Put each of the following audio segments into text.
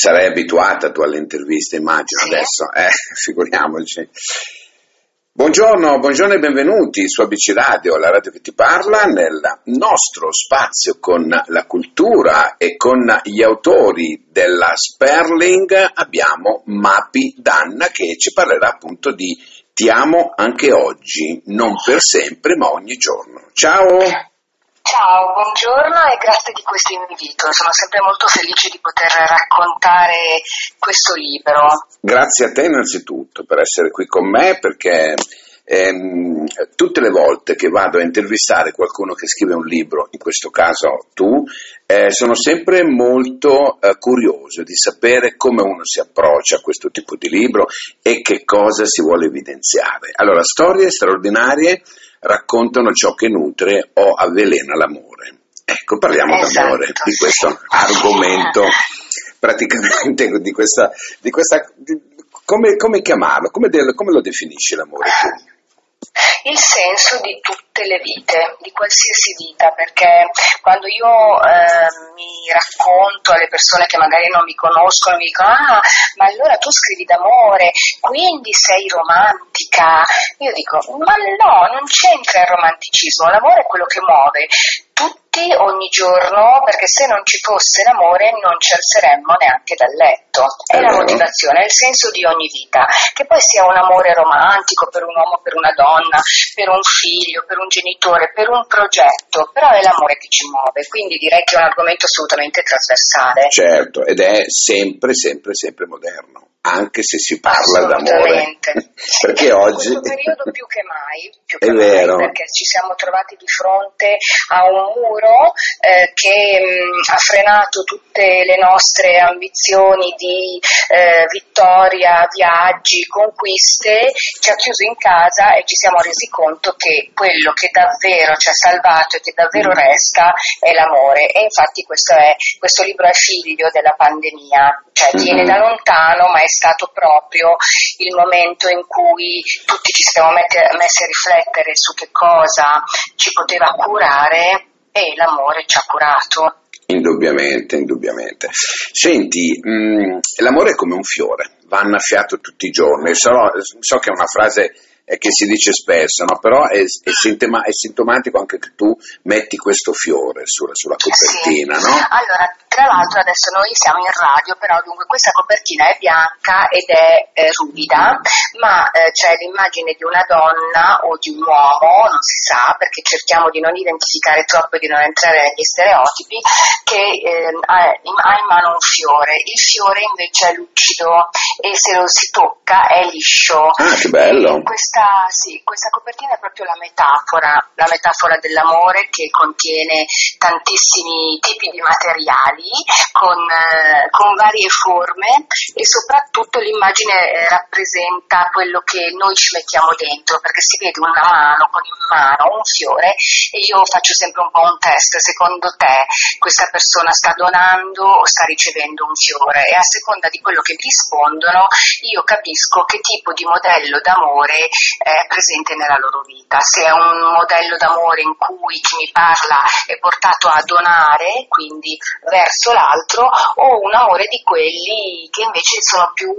Sarai abituata tu alle interviste, immagino adesso, eh, figuriamoci. Buongiorno, buongiorno e benvenuti su ABC Radio, la radio che ti parla, nel nostro spazio con la cultura e con gli autori della Sperling abbiamo Mapi Danna che ci parlerà appunto di Ti amo anche oggi, non per sempre ma ogni giorno. Ciao! Ciao, buongiorno e grazie di questo invito. Sono sempre molto felice di poter raccontare questo libro. Grazie a te innanzitutto per essere qui con me perché ehm, tutte le volte che vado a intervistare qualcuno che scrive un libro, in questo caso tu, eh, sono sempre molto eh, curioso di sapere come uno si approccia a questo tipo di libro e che cosa si vuole evidenziare. Allora, storie straordinarie raccontano ciò che nutre o avvelena l'amore. Ecco, parliamo Esatto. d'amore, di questo argomento praticamente di questa, di questa di- come, come chiamarlo, come, de- come lo definisci l'amore tu? Il senso di tutte le vite, di qualsiasi vita, perché quando io eh, mi racconto alle persone che magari non mi conoscono, mi dicono ah, ma allora tu scrivi d'amore, quindi sei romantica. Io dico ma no, non c'entra il romanticismo, l'amore è quello che muove tutti ogni giorno, perché se non ci fosse l'amore non ci alzeremmo neanche dal letto. È È la vero. motivazione, è il senso di ogni vita, che poi sia un amore romantico per un uomo, per una donna, per un figlio, per un genitore, per un progetto, però è l'amore che ci muove, quindi direi che è un argomento assolutamente trasversale. Certo, ed è sempre, sempre, sempre moderno, anche se si parla d'amore. Perché In oggi... questo periodo più che mai, più È che vero. mai, perché ci siamo trovati di fronte a un muro eh, che mh, ha frenato tutte le nostre ambizioni di eh, vittoria, viaggi, conquiste, ci ha chiuso in casa e ci siamo resi conto che quello che davvero ci ha salvato e che davvero resta è l'amore. E infatti questo, è, questo libro è figlio della pandemia, cioè viene Mhm. da lontano, ma è stato proprio il momento in cui tutti ci siamo mette- messi a riflettere su che cosa ci poteva curare e l'amore ci ha curato. Indubbiamente, indubbiamente. Senti, mh, l'amore è come un fiore, va annaffiato tutti i giorni. So, so che è una frase che si dice spesso, no? però è, è sintema- è sintomatico anche che tu metti questo fiore sulla, sulla copertina, Sì. no? Allora, tra l'altro adesso noi siamo in radio, però dunque questa copertina è bianca ed è eh, ruvida, ma eh, c'è l'immagine di una donna o di un uomo, non si sa, perché cerchiamo di non identificare troppo e di non entrare negli stereotipi, che eh, ha, in, ha in mano un fiore. Il fiore invece è lucido e se lo si tocca è liscio. Ah, che bello! E Questa, sì, questa copertina è proprio la metafora, la metafora dell'amore che contiene tantissimi tipi di materiali con, eh, con varie forme e soprattutto l'immagine eh, rappresenta quello che noi ci mettiamo dentro perché si vede una mano con in mano un fiore e io faccio sempre un po' un test, secondo te questa persona sta donando o sta ricevendo un fiore? E a seconda di quello che rispondono io capisco che tipo di modello d'amore è presente nella loro vita. Se è un modello d'amore in cui chi mi parla è portato a donare, quindi verso l'altro, o un amore di quelli che invece sono più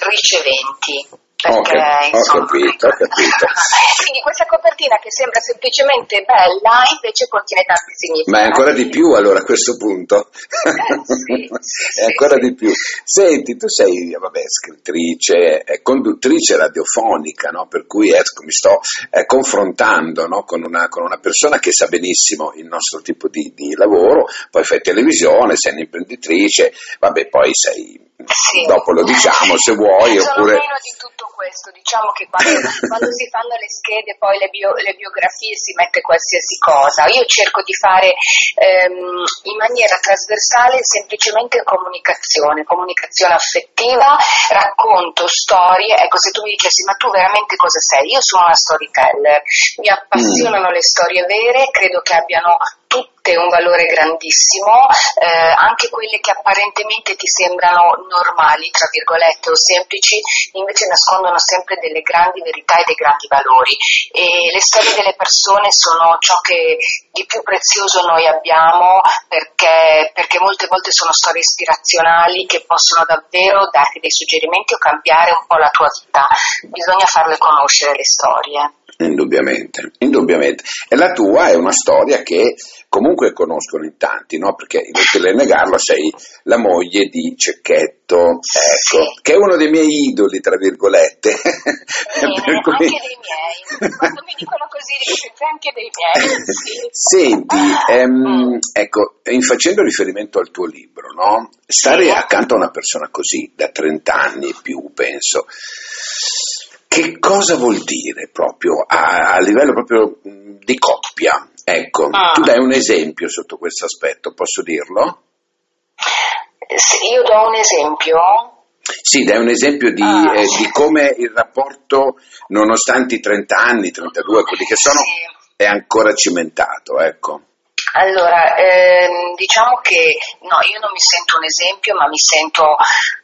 riceventi. Ho Perché, ho insomma, capito, ho capito. Quindi questa copertina che sembra semplicemente bella invece contiene tanti significati. Ma è ancora di più allora a questo punto. sì, è sì, ancora sì. di più. Senti, tu sei vabbè, scrittrice, eh, conduttrice radiofonica, no? per cui ecco, mi sto eh, confrontando no? con, una, con una persona che sa benissimo il nostro tipo di, di lavoro, poi fai televisione, sei un'imprenditrice, vabbè, poi sei, Sì. dopo lo diciamo se vuoi, Sono oppure... meno di tutto questo, diciamo che quando, quando si fanno le schede, poi le, bio- le biografie si mette qualsiasi cosa. Io cerco di fare ehm, in maniera trasversale semplicemente comunicazione, comunicazione affettiva, racconto storie. Ecco, se tu mi dicessi ma tu veramente cosa sei? Io sono una storyteller, mi appassionano le storie vere, credo che abbiano tutte un valore grandissimo, eh, anche quelle che apparentemente ti sembrano normali, tra virgolette, o semplici, invece nascondono sempre delle grandi verità e dei grandi valori. E le storie delle persone sono ciò che di più prezioso noi abbiamo perché, perché molte volte sono storie ispirazionali che possono davvero darti dei suggerimenti o cambiare un po' la tua vita. Bisogna farle conoscere le storie. Indubbiamente, indubbiamente. E la tua è una storia che comunque conoscono in tanti, no? Perché inutile negarlo, sei la moglie di Cecchetto, ecco, che è uno dei miei idoli, tra virgolette. Bene, cui... Anche dei miei, quando mi dicono così dico anche dei miei. Sì. Senti, ehm, ecco, in facendo riferimento al tuo libro, no? Stare sì. accanto a una persona così, da 30 anni e più, penso, che cosa vuol dire proprio a, a livello proprio di coppia? Ecco, ah. tu dai un esempio sotto questo aspetto, posso dirlo? Se io do un esempio? Sì, dai un esempio di, ah. eh, di, come il rapporto, nonostante i 30 anni, 32, quelli che sono, sì. è ancora cimentato, ecco. Allora, ehm, diciamo che no, io non mi sento un esempio, ma mi sento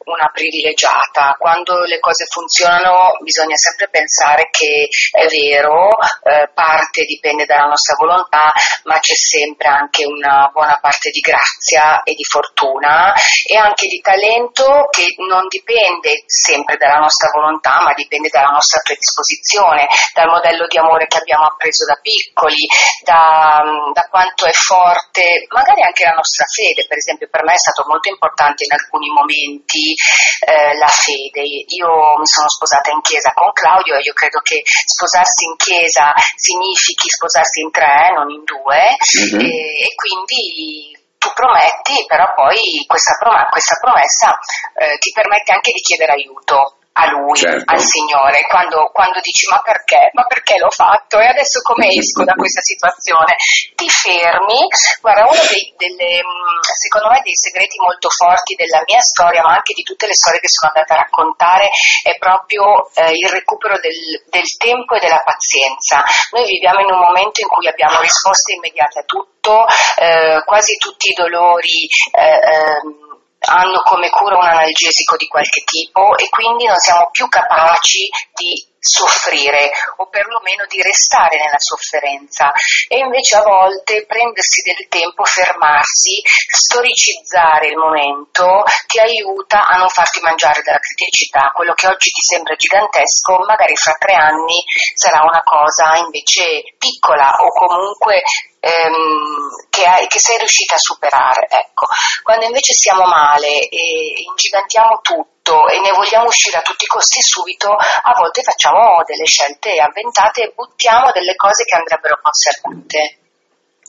una privilegiata. Quando le cose funzionano bisogna sempre pensare che è vero, eh, parte dipende dalla nostra volontà, ma c'è sempre anche una buona parte di grazia e di fortuna e anche di talento che non dipende sempre dalla nostra volontà, ma dipende dalla nostra predisposizione, dal modello di amore che abbiamo appreso da piccoli, da, da quanto è forte, magari anche la nostra fede, per esempio per me è stato molto importante in alcuni momenti eh, la fede. Io mi sono sposata in chiesa con Claudio e io credo che sposarsi in chiesa significhi sposarsi in tre, non in due, mm-hmm. e, e quindi tu prometti, però poi questa, prom- questa promessa eh, ti permette anche di chiedere aiuto a lui, certo. al Signore, quando, quando, dici ma perché? Ma perché l'ho fatto? E adesso come esco da questa situazione? Ti fermi, guarda, uno dei, delle, mm, secondo me dei segreti molto forti della mia storia, ma anche di tutte le storie che sono andate a raccontare, è proprio eh, il recupero del, del tempo e della pazienza. Noi viviamo in un momento in cui abbiamo risposte immediate a tutto, eh, quasi tutti i dolori. Eh, ehm, hanno come cura un analgesico di qualche tipo e quindi non siamo più capaci di soffrire o perlomeno di restare nella sofferenza e invece a volte prendersi del tempo, fermarsi, storicizzare il momento ti aiuta a non farti mangiare dalla criticità. Quello che oggi ti sembra gigantesco, magari fra tre anni sarà una cosa invece piccola o comunque ehm, che, hai, che, sei riuscita a superare. Ecco. Quando invece siamo male e ingigantiamo tutto e ne vogliamo uscire a tutti i costi subito, a volte facciamo delle scelte avventate e buttiamo delle cose che andrebbero conservate.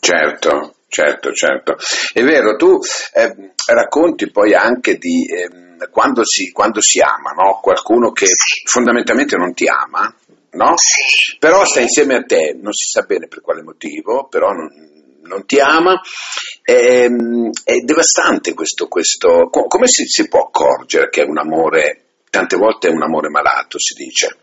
Certo, certo, certo. È vero, tu eh, racconti poi anche di eh, quando, si, quando, si, ama, no? qualcuno che sì. fondamentalmente non ti ama, no? Sì. Però sta insieme a te, non si sa bene per quale motivo, però non, non ti ama. È, ehm, è devastante questo, questo. Come si, si, può accorgere che è un amore, tante volte è un amore malato, si dice?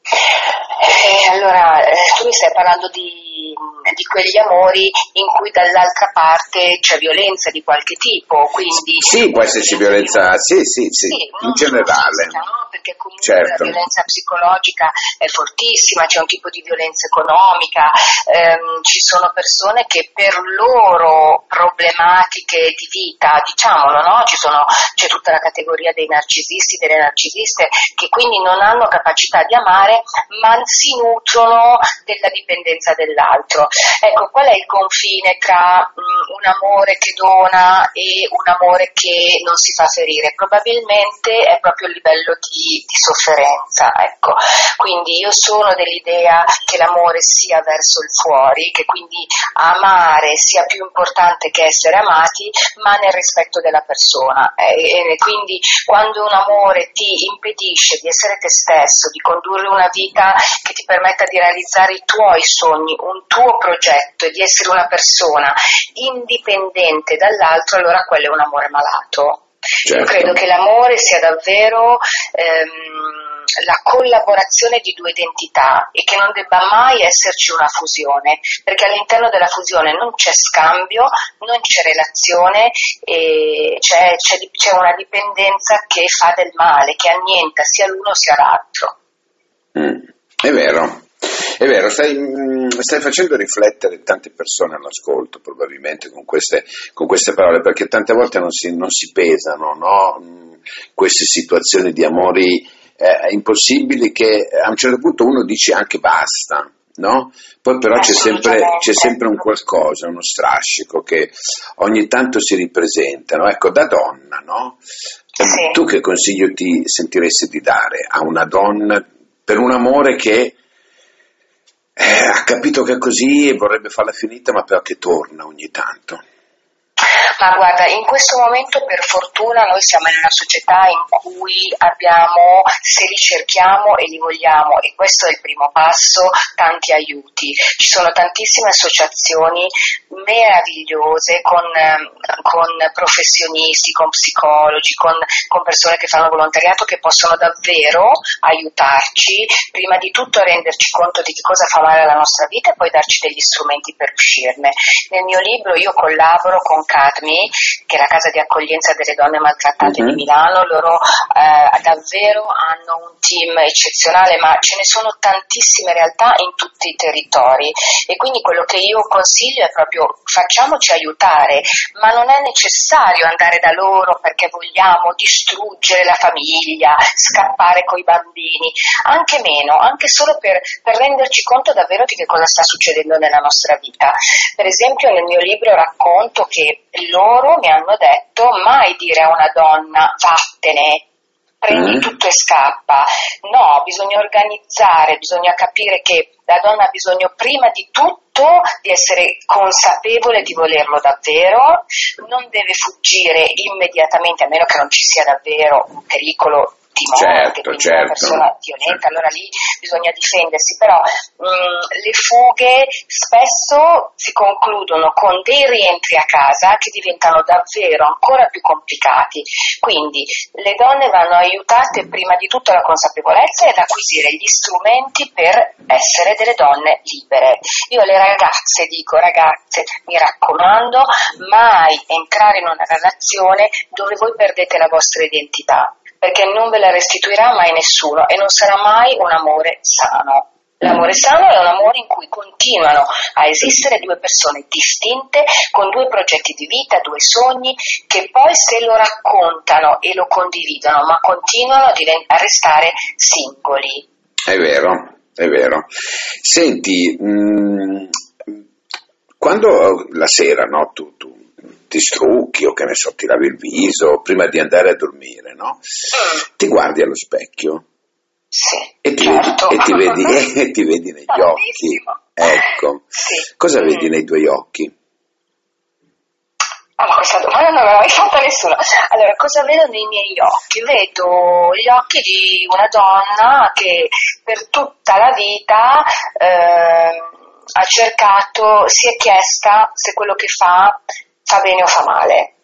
Eh, allora, eh, tu mi stai parlando di di quegli amori in cui dall'altra parte c'è violenza di qualche tipo. Quindi, sì, può esserci violenza, sì, sì, sì, sì in generale. Fisica, no? Perché comunque certo. la violenza psicologica è fortissima, c'è un tipo di violenza economica, ehm, ci sono persone che per loro problematiche di vita, diciamolo, no? sono, c'è tutta la categoria dei narcisisti, delle narcisiste, che quindi non hanno capacità di amare, ma si nutrono della dipendenza dell'altro l'altro. Ecco, qual è il confine tra mh, un amore che dona e un amore che non si fa ferire? Probabilmente è proprio il livello di, di sofferenza, ecco. Quindi io sono dell'idea che l'amore sia verso il fuori, che quindi amare sia più importante che essere amati, ma nel rispetto della persona. E, e quindi quando un amore ti impedisce di essere te stesso, di condurre una vita che ti permetta di realizzare i tuoi sogni, un tuo progetto e di essere una persona indipendente dall'altro, allora quello è un amore malato. Certo. Io credo che l'amore sia davvero ehm, la collaborazione di due identità e che non debba mai esserci una fusione, perché all'interno della fusione non c'è scambio, non c'è relazione, c'è, c'è, c'è una dipendenza che fa del male, che annienta sia l'uno sia l'altro. Mm, è vero, è vero, stai, mm, stai, facendo riflettere tante persone all'ascolto probabilmente con queste, con queste parole, perché tante volte non si, non si pesano no? Mm, queste situazioni di amori eh, impossibili che a un certo punto uno dice anche basta. No? Poi però c'è sempre, c'è sempre, un qualcosa, uno strascico che ogni tanto si ripresenta. No? Ecco, da donna, no? sì. tu che consiglio ti sentiresti di dare a una donna per un amore che eh, ha capito che è così e vorrebbe farla finita, ma però che torna ogni tanto? Ma guarda, in questo momento per fortuna noi siamo in una società in cui abbiamo, se li cerchiamo e li vogliamo, e questo è il primo passo, tanti aiuti. Ci sono tantissime associazioni meravigliose con, ehm, con professionisti, con psicologi, con, con persone che fanno volontariato che possono davvero aiutarci, prima di tutto renderci conto di che cosa fa male alla nostra vita e poi darci degli strumenti per uscirne. Nel mio libro io collaboro con Cadmi, che è la casa di accoglienza delle donne maltrattate uh-huh. di mhm. Milano, loro eh, davvero hanno un team eccezionale, ma ce ne sono tantissime realtà in tutti i territori e quindi quello che io consiglio è proprio facciamoci aiutare, ma non è necessario andare da loro perché vogliamo distruggere la famiglia, scappare coi bambini, anche meno, anche solo per, per renderci conto davvero di che cosa sta succedendo nella nostra vita. Per esempio nel mio libro racconto che loro mi hanno detto mai dire a una donna vattene, prendi mm. tutto e scappa. No, bisogna organizzare, bisogna capire che la donna ha bisogno prima di tutto di essere consapevole di volerlo davvero, non deve fuggire immediatamente, a meno che non ci sia davvero un pericolo di morte, certo, certo, una persona violenta, allora lì bisogna difendersi, però mh, mm, le fughe spesso si concludono con dei rientri a casa che diventano davvero ancora più complicati, quindi le donne vanno aiutate prima di tutto alla consapevolezza ed acquisire gli strumenti per essere delle donne libere. Io alle ragazze dico, ragazze, mi raccomando, mai entrare in una relazione dove voi perdete la vostra identità perché non ve la restituirà mai nessuno e non sarà mai un amore sano. L'amore sano è un amore in cui continuano a esistere due persone distinte, con due progetti di vita, due sogni, che poi se lo raccontano e lo condividono, ma continuano a, divent- a restare singoli. È vero, è vero. Senti, mh, mm, quando la sera, no, tu, tu ti strucchi o che ne so, ti lavi il viso prima di andare a dormire, no? Mm. Ti guardi allo specchio sì, e, ti certo. vedi, e, ti vedi, e ti vedi negli Tantissimo. occhi. Ecco, sì. cosa mm. vedi nei tuoi occhi? Ah, questa domanda non l'ha mai fatta nessuno. Allora, cosa vedo nei miei occhi? Vedo gli occhi di una donna che per tutta la vita eh, ha cercato, si è chiesta se quello che fa fa bene o fa male.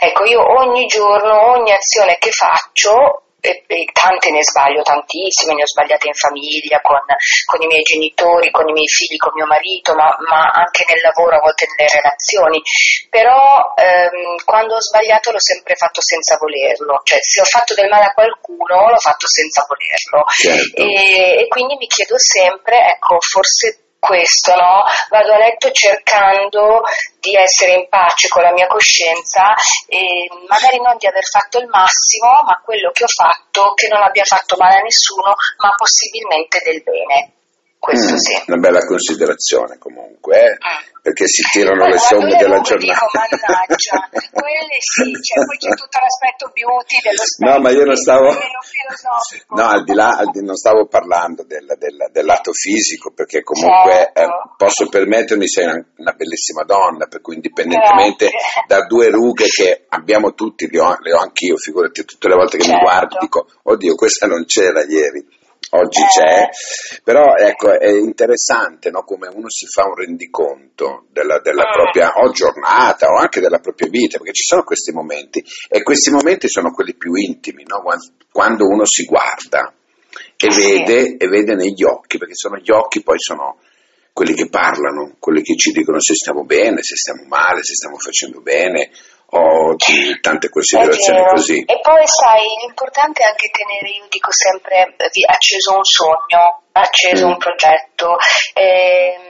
Ecco, io ogni giorno, ogni azione che faccio, e, e tante ne sbaglio tantissime, ne ho sbagliate in famiglia, con, con, i miei genitori, con i miei figli, con mio marito, ma, ma anche nel lavoro, a volte nelle relazioni. Però ehm, quando ho sbagliato l'ho sempre fatto senza volerlo, cioè se ho fatto del male a qualcuno l'ho fatto senza volerlo. Certo. E, e quindi mi chiedo sempre, ecco, forse questo, no? Vado a letto cercando di essere in pace con la mia coscienza e magari non di aver fatto il massimo, ma quello che ho fatto che non abbia fatto male a nessuno, ma possibilmente del bene. Questo mm, sì. Una bella considerazione comunque, eh? mm. perché si tirano le somme della giornata. Dico, mannaggia, quelle sì, cioè, poi c'è tutto l'aspetto beauty dello specchio. No, ma io non stavo... No, al di là, al di, non stavo parlando del, del, del lato fisico, perché comunque certo. eh, posso permettermi, sei una, una, bellissima donna, per cui indipendentemente Grazie. da due rughe che abbiamo tutti, le ho, le ho anch'io, figurati, tutte le volte che certo. mi guardi dico, oddio, questa non c'era ieri oggi c'è, però ecco, è interessante no? come uno si fa un rendiconto della, della mm. propria o giornata o anche della propria vita, perché ci sono questi momenti e questi momenti sono quelli più intimi, no? quando uno si guarda e, sì. vede, e vede negli occhi, perché sono gli occhi poi sono quelli che parlano, quelli che ci dicono se stiamo bene, se stiamo male, se stiamo facendo bene, o tante considerazioni così. E poi sai, l'importante è anche tenere, io dico sempre, acceso un sogno, acceso mm. un progetto. Eh,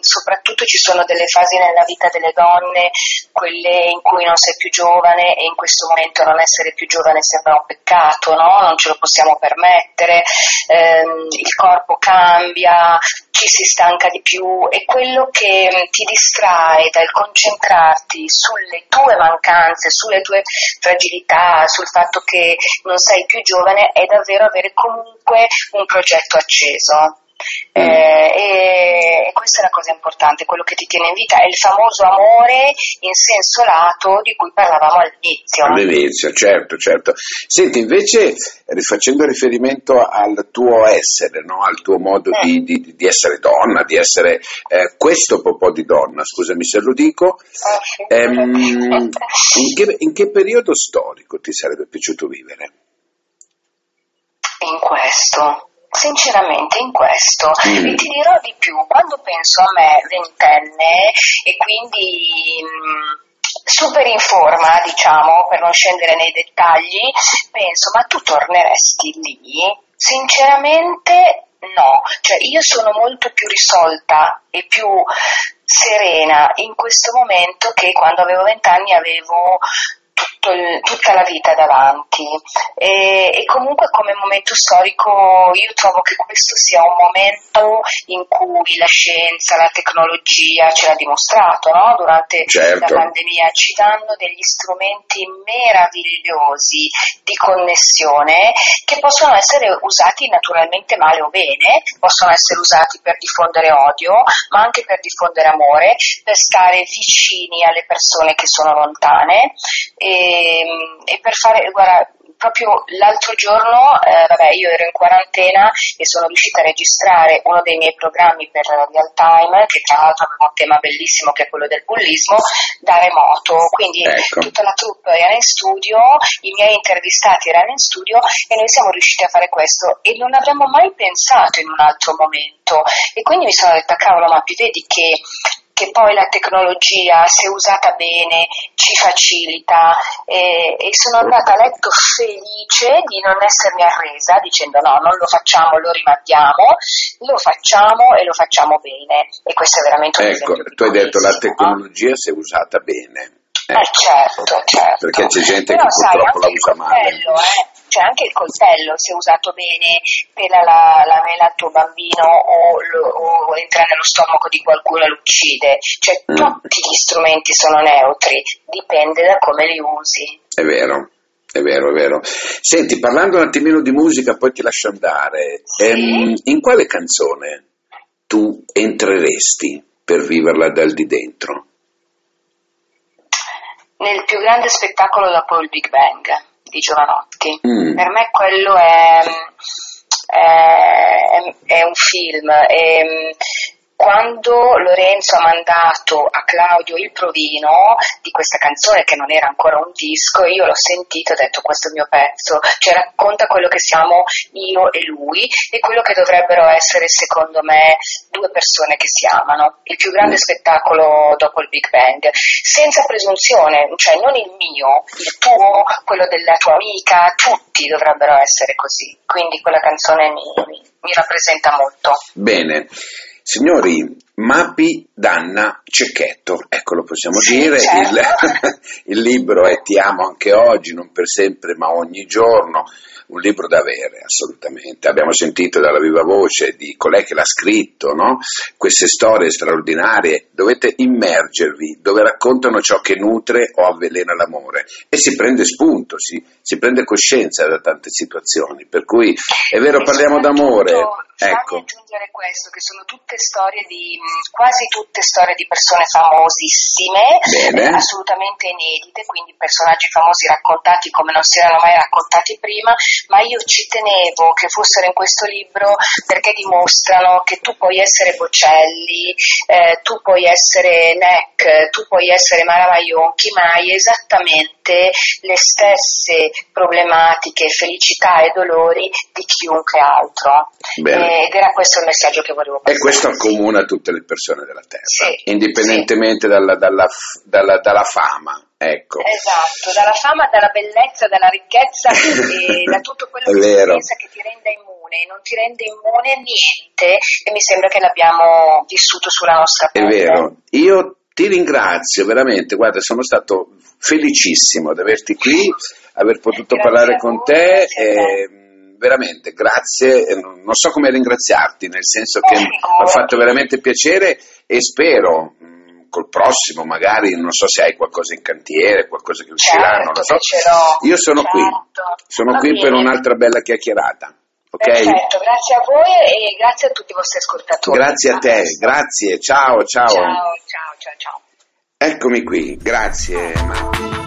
soprattutto ci sono delle fasi nella vita delle donne, quelle in cui non sei più giovane e in questo momento non essere più giovane sembra un peccato, no? non ce lo possiamo permettere, ehm, il corpo cambia, ci si stanca di più e quello che ti distrae dal concentrarti sulle tue mancanze, sulle tue fragilità, sul fatto che non sei più giovane è davvero avere comunque un progetto acceso. Eh, e, questa è la cosa importante, quello che ti tiene in vita è il famoso amore in senso lato di cui parlavamo all'inizio. All'inizio, certo, certo. Senti, invece, rifacendo riferimento al tuo essere, no? al tuo modo eh. di, di, di, essere donna, di essere eh, questo po' di donna, scusami se lo dico, oh, ehm, in, che, in che periodo storico ti sarebbe piaciuto vivere? In questo sinceramente in questo mm. e ti dirò di più, quando penso a me ventenne e quindi mh, mm, super in forma, diciamo, per non scendere nei dettagli, penso ma tu torneresti lì? Sinceramente no, cioè io sono molto più risolta e più serena in questo momento che quando avevo vent'anni avevo il, tutta la vita davanti e, e, comunque come momento storico io trovo che questo sia un momento in cui la scienza, la tecnologia ce l'ha dimostrato no? durante certo. la pandemia, ci danno degli strumenti meravigliosi di connessione che possono essere usati naturalmente male o bene, possono essere usati per diffondere odio ma anche per diffondere amore, per stare vicini alle persone che sono lontane. E, Ehm, e, per fare, guarda, proprio l'altro giorno, eh, vabbè, io ero in quarantena e sono riuscita a registrare uno dei miei programmi per Real Time, che tra l'altro aveva un tema bellissimo che è quello del bullismo, da remoto. Quindi ecco. tutta la troupe era in studio, i miei intervistati erano in studio e noi siamo riusciti a fare questo e non avremmo mai pensato in un altro momento. E quindi mi sono detta, cavolo, ma più vedi che che poi la tecnologia, se usata bene, ci facilita e, e, sono andata a letto felice di non essermi arresa dicendo no, non lo facciamo, lo rimandiamo, lo facciamo e lo facciamo bene e questo è veramente un ecco, tu hai detto la tecnologia se usata bene eh, certo, certo. Perché c'è gente Però, che sai, purtroppo la usa male. Eh, cioè anche il coltello, se usato bene, pela la, la mela al tuo bambino o, lo, o, entra nello stomaco di qualcuno e lo uccide. Cioè mm. tutti gli strumenti sono neutri, dipende da come li usi. È vero. È vero, è vero. Senti, parlando un attimino di musica, poi ti lascio andare. Sì? Ehm, in quale canzone tu entreresti per viverla dal di dentro? nel più grande spettacolo dopo il Big Bang di Giovanotti. Mm. Per me quello è, è, è un film. È, quando Lorenzo ha mandato a Claudio il provino di questa canzone che non era ancora un disco, io l'ho sentito e ho detto questo è il mio pezzo, cioè racconta quello che siamo io e lui e quello che dovrebbero essere secondo me due persone che si amano, il più grande spettacolo dopo il Big Bang, senza presunzione, cioè non il mio, il tuo, quello della tua amica, tutti dovrebbero essere così, quindi quella canzone mi, mi, mi rappresenta molto. Bene. Signori, Mapi Danna Cecchetto, ecco lo possiamo dire, certo. il, il, libro è Ti amo anche oggi, non per sempre ma ogni giorno, un libro da avere assolutamente. Abbiamo sentito dalla viva voce di colei che l'ha scritto, no? queste storie straordinarie, dovete immergervi, dove raccontano ciò che nutre o avvelena l'amore e si prende spunto, si, si prende coscienza da tante situazioni, per cui è vero parliamo d'amore. Ecco. aggiungere questo, che sono tutte storie di, quasi tutte storie di persone famosissime, eh, assolutamente inedite, quindi personaggi famosi raccontati come non si erano mai raccontati prima, ma io ci tenevo che fossero in questo libro perché dimostrano che tu puoi essere Bocelli, eh, tu puoi essere Neck, tu puoi essere Mara Maionchi, ma hai esattamente sente le stesse problematiche, felicità e dolori di chiunque altro. Bene. Ed era questo il messaggio che volevo passare. E questo accomuna tutte le persone della Terra, sì, indipendentemente sì. Dalla, dalla, dalla, dalla fama. Ecco. Esatto, dalla fama, dalla bellezza, dalla ricchezza e da tutto quello che pensa che ti renda immune, non ti rende immune niente e mi sembra che l'abbiamo vissuto sulla nostra pelle. È vero, io ti ringrazio veramente, guarda, sono stato felicissimo di averti qui, aver potuto grazie parlare con te. E, veramente, grazie, non so come ringraziarti, nel senso che mi ha fatto veramente piacere e spero col prossimo, magari non so se hai qualcosa in cantiere, qualcosa che uscirà, certo, non lo so. Io sono certo. qui, sono Va qui bene. per un'altra bella chiacchierata. Okay? Perfetto, grazie a voi e grazie a tutti i vostri ascoltatori. Grazie a te, grazie, ciao, ciao. Ciao, ciao, ciao, ciao. Eccomi qui, grazie Marco.